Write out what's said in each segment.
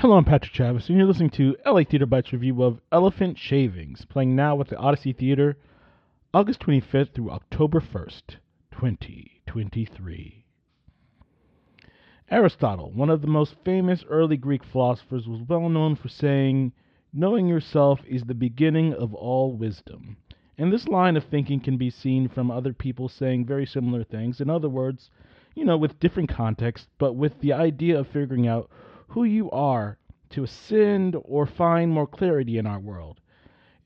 Hello, I'm Patrick Travis, and you're listening to LA Theater Bites review of Elephant Shavings, playing now at the Odyssey Theater, August 25th through October 1st, 2023. Aristotle, one of the most famous early Greek philosophers, was well known for saying, Knowing yourself is the beginning of all wisdom. And this line of thinking can be seen from other people saying very similar things. In other words, you know, with different contexts, but with the idea of figuring out who you are to ascend or find more clarity in our world.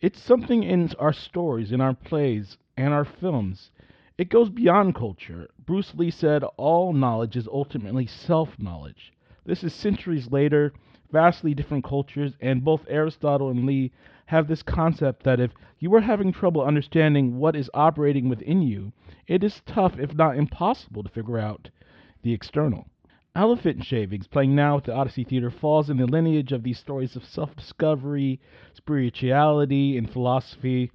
It's something in our stories, in our plays, and our films. It goes beyond culture. Bruce Lee said all knowledge is ultimately self knowledge. This is centuries later, vastly different cultures, and both Aristotle and Lee have this concept that if you are having trouble understanding what is operating within you, it is tough, if not impossible, to figure out the external. Elephant Shavings, playing now at the Odyssey Theater, falls in the lineage of these stories of self discovery, spirituality, and philosophy.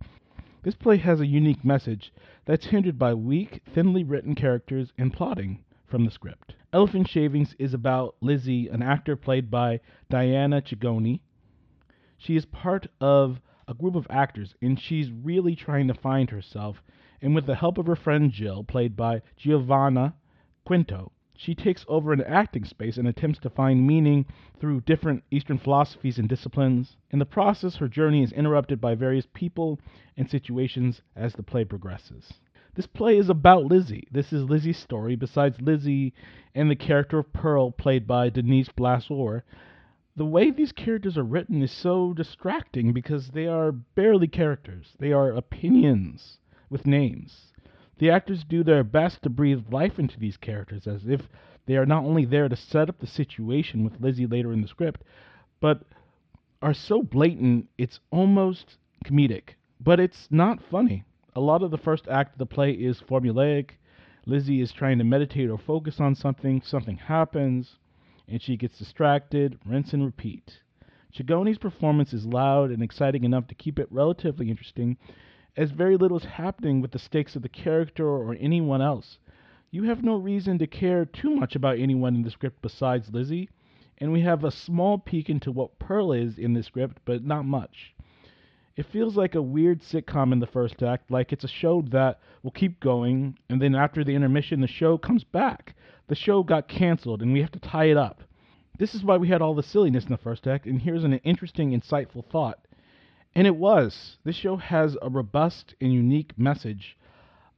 This play has a unique message that's hindered by weak, thinly written characters and plotting from the script. Elephant Shavings is about Lizzie, an actor played by Diana Chigoni. She is part of a group of actors, and she's really trying to find herself. And with the help of her friend Jill, played by Giovanna Quinto, she takes over an acting space and attempts to find meaning through different Eastern philosophies and disciplines. In the process, her journey is interrupted by various people and situations as the play progresses. This play is about Lizzie. This is Lizzie's story. Besides Lizzie and the character of Pearl, played by Denise Blassor, the way these characters are written is so distracting because they are barely characters. They are opinions with names. The actors do their best to breathe life into these characters as if they are not only there to set up the situation with Lizzie later in the script, but are so blatant it's almost comedic. But it's not funny. A lot of the first act of the play is formulaic. Lizzie is trying to meditate or focus on something, something happens, and she gets distracted, rinse and repeat. Chigoni's performance is loud and exciting enough to keep it relatively interesting, as very little is happening with the stakes of the character or anyone else. You have no reason to care too much about anyone in the script besides Lizzie, and we have a small peek into what Pearl is in the script, but not much. It feels like a weird sitcom in the first act, like it's a show that will keep going, and then after the intermission, the show comes back. The show got canceled, and we have to tie it up. This is why we had all the silliness in the first act, and here's an interesting, insightful thought. And it was. This show has a robust and unique message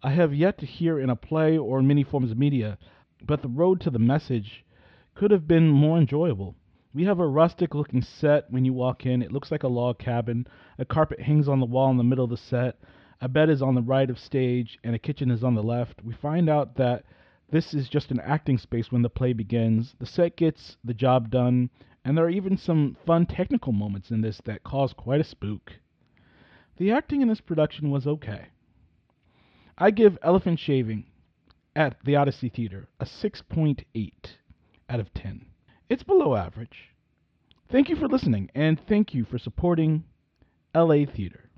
I have yet to hear in a play or in many forms of media, but the road to the message could have been more enjoyable. We have a rustic looking set when you walk in. It looks like a log cabin. A carpet hangs on the wall in the middle of the set. A bed is on the right of stage, and a kitchen is on the left. We find out that this is just an acting space when the play begins. The set gets the job done, and there are even some fun technical moments in this that cause quite a spook. The acting in this production was okay. I give Elephant Shaving at the Odyssey Theater a 6.8 out of 10. It's below average. Thank you for listening, and thank you for supporting LA Theater.